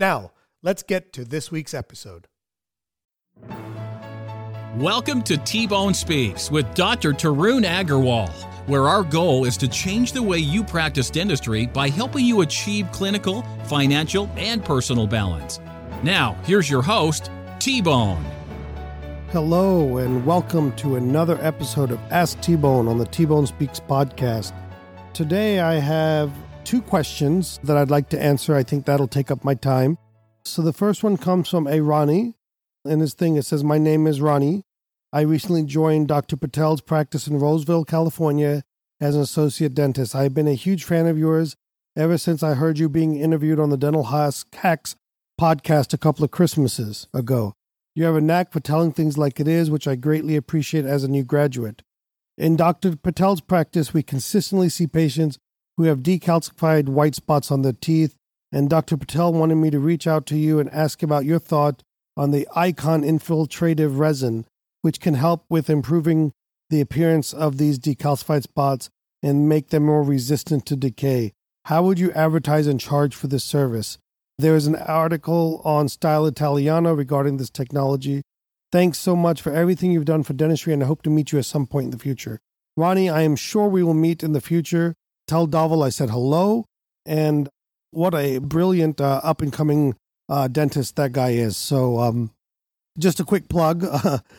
Now, let's get to this week's episode. Welcome to T Bone Speaks with Dr. Tarun Agarwal, where our goal is to change the way you practice dentistry by helping you achieve clinical, financial, and personal balance. Now, here's your host, T Bone. Hello, and welcome to another episode of Ask T Bone on the T Bone Speaks podcast. Today, I have two questions that I'd like to answer. I think that'll take up my time. So the first one comes from a Ronnie, and his thing it says, "My name is Ronnie. I recently joined Dr. Patel's practice in Roseville, California, as an associate dentist. I've been a huge fan of yours ever since I heard you being interviewed on the Dental Hacks podcast a couple of Christmases ago. You have a knack for telling things like it is, which I greatly appreciate as a new graduate. In Dr. Patel's practice, we consistently see patients who have decalcified white spots on their teeth. And Dr. Patel wanted me to reach out to you and ask about your thought on the Icon infiltrative resin, which can help with improving the appearance of these decalcified spots and make them more resistant to decay. How would you advertise and charge for this service? There is an article on Style Italiano regarding this technology. Thanks so much for everything you've done for dentistry, and I hope to meet you at some point in the future. Ronnie, I am sure we will meet in the future tell Dhaval I said hello. And what a brilliant uh, up and coming uh, dentist that guy is. So, um, just a quick plug.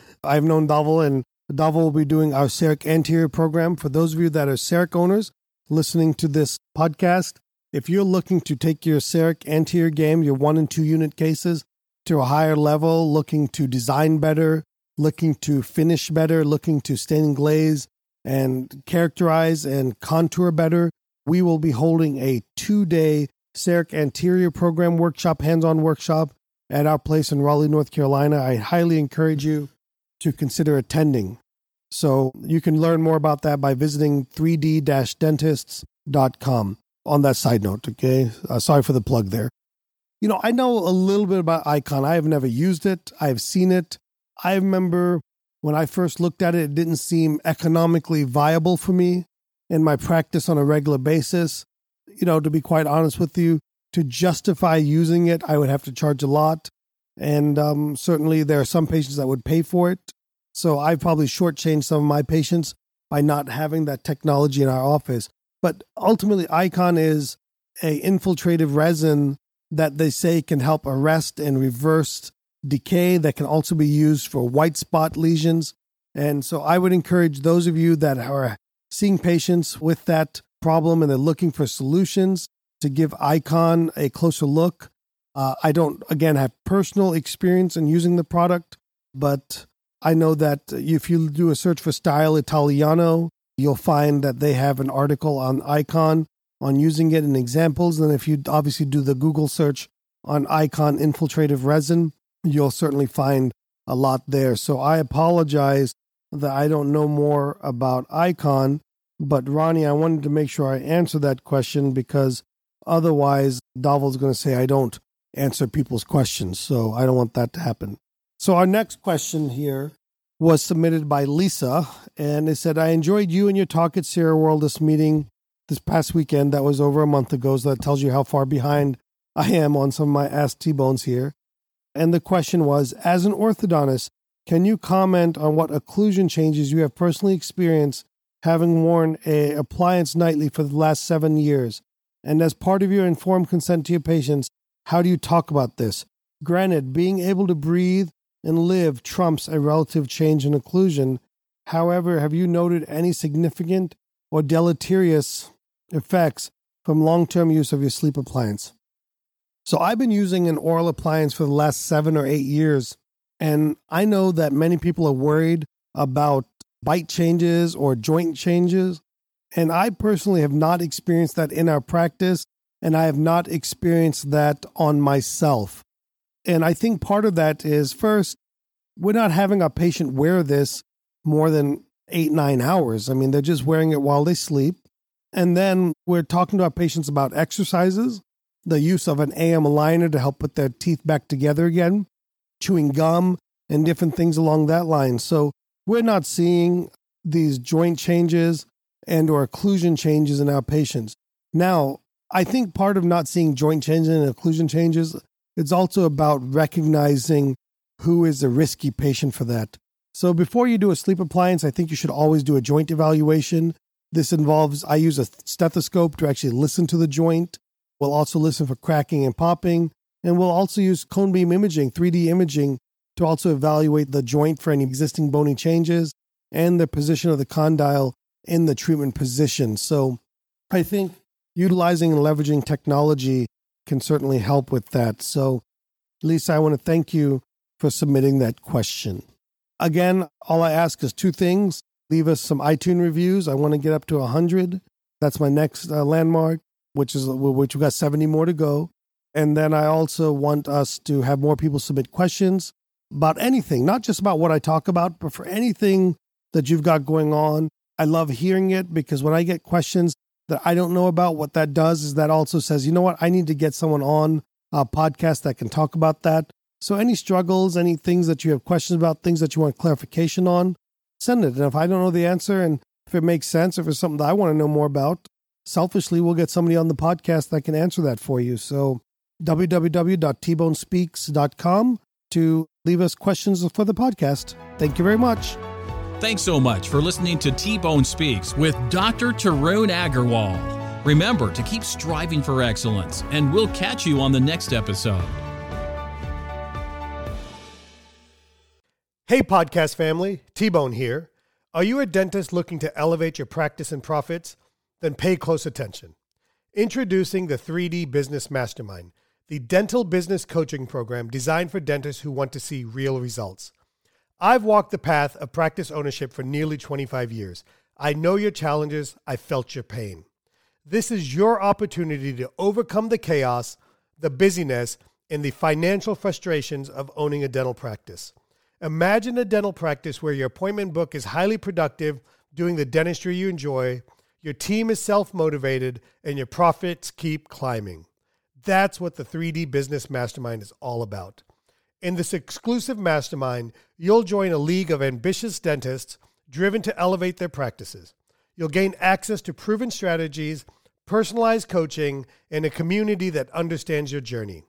I've known Dhaval, and Dhaval will be doing our CEREC anterior program. For those of you that are CEREC owners listening to this podcast, if you're looking to take your CEREC anterior game, your one and two unit cases, to a higher level, looking to design better, looking to finish better, looking to stain glaze, and characterize and contour better, we will be holding a two day CEREC anterior program workshop, hands on workshop at our place in Raleigh, North Carolina. I highly encourage you to consider attending. So you can learn more about that by visiting 3d dentists.com on that side note. Okay. Uh, sorry for the plug there. You know, I know a little bit about Icon. I have never used it, I've seen it. I remember when I first looked at it, it didn't seem economically viable for me in my practice on a regular basis. You know, to be quite honest with you, to justify using it, I would have to charge a lot. And um, certainly there are some patients that would pay for it. So I probably shortchanged some of my patients by not having that technology in our office. But ultimately, Icon is a infiltrative resin that they say can help arrest and reverse decay that can also be used for white spot lesions. And so I would encourage those of you that are seeing patients with that problem and they're looking for solutions to give Icon a closer look. Uh, I don't, again, have personal experience in using the product, but I know that if you do a search for Style Italiano, you'll find that they have an article on Icon on using it in examples. And if you obviously do the Google search on Icon infiltrative resin, you'll certainly find a lot there. So I apologize that I don't know more about Icon, but Ronnie, I wanted to make sure I answer that question because otherwise Dhaval's going to say I don't answer people's questions. So I don't want that to happen. So our next question here was submitted by Lisa, and it said, I enjoyed you and your talk at Sirona World this meeting this past weekend. That was over a month ago, so that tells you how far behind I am on some of my Ask T Bones here. And the question was As an orthodontist, can you comment on what occlusion changes you have personally experienced having worn a appliance nightly for the last seven years? And as part of your informed consent to your patients, how do you talk about this? Granted, being able to breathe and live trumps a relative change in occlusion. However, have you noted any significant or deleterious effects from long term use of your sleep appliance? So, I've been using an oral appliance for the last seven or eight years, and I know that many people are worried about bite changes or joint changes. And I personally have not experienced that in our practice, and I have not experienced that on myself. And I think part of that is first, we're not having a patient wear this more than eight, nine hours. I mean, they're just wearing it while they sleep. And then we're talking to our patients about exercises, the use of an AM aligner to help put their teeth back together again, chewing gum, and different things along that line. So we're not seeing these joint changes and or occlusion changes in our patients. Now, I think part of not seeing joint changes and occlusion changes it's also about recognizing who is a risky patient for that. So before you do a sleep appliance, I think you should always do a joint evaluation. This involves I use a stethoscope to actually listen to the joint. We'll also listen for cracking and popping, and we'll also use cone beam imaging, 3D imaging to also evaluate the joint for any existing bony changes and the position of the condyle in the treatment position. So I think utilizing and leveraging technology can certainly help with that. So, Lisa, I want to thank you for submitting that question. Again, all I ask is two things leave us some iTunes reviews. I want to get up to 100. That's my next uh, landmark, which is which we got 70 more to go. And then I also want us to have more people submit questions about anything, not just about what I talk about, but for anything that you've got going on. I love hearing it because when I get questions, that I don't know about. What that does is that also says, you know what, I need to get someone on a podcast that can talk about that. So any struggles, any things that you have questions about, things that you want clarification on, send it. And if I don't know the answer and if it makes sense, if it's something that I want to know more about, selfishly we'll get somebody on the podcast that can answer that for you. So www.tbonespeaks.com to leave us questions for the podcast. Thank you very much. Thanks so much for listening to T Bone Speaks with Dr. Tarun Agarwal. Remember to keep striving for excellence, and we'll catch you on the next episode. Hey, podcast family, T Bone here. Are you a dentist looking to elevate your practice and profits? Then pay close attention. Introducing the 3D Business Mastermind, the dental business coaching program designed for dentists who want to see real results. I've walked the path of practice ownership for nearly 25 years. I know your challenges, I felt your pain. This is your opportunity to overcome the chaos, the busyness, and the financial frustrations of owning a dental practice. Imagine a dental practice where your appointment book is highly productive, doing the dentistry you enjoy, your team is self motivated, and your profits keep climbing. That's what the 3D Business Mastermind is all about. In this exclusive mastermind, you'll join a league of ambitious dentists driven to elevate their practices. You'll gain access to proven strategies, personalized coaching, and a community that understands your journey.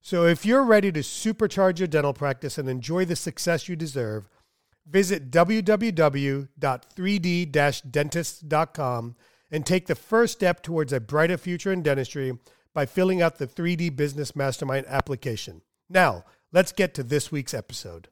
So if you're ready to supercharge your dental practice and enjoy the success you deserve, visit www.3d-dentist.com and take the first step towards a brighter future in dentistry by filling out the 3D Business Mastermind application. Now, Let's get to this week's episode.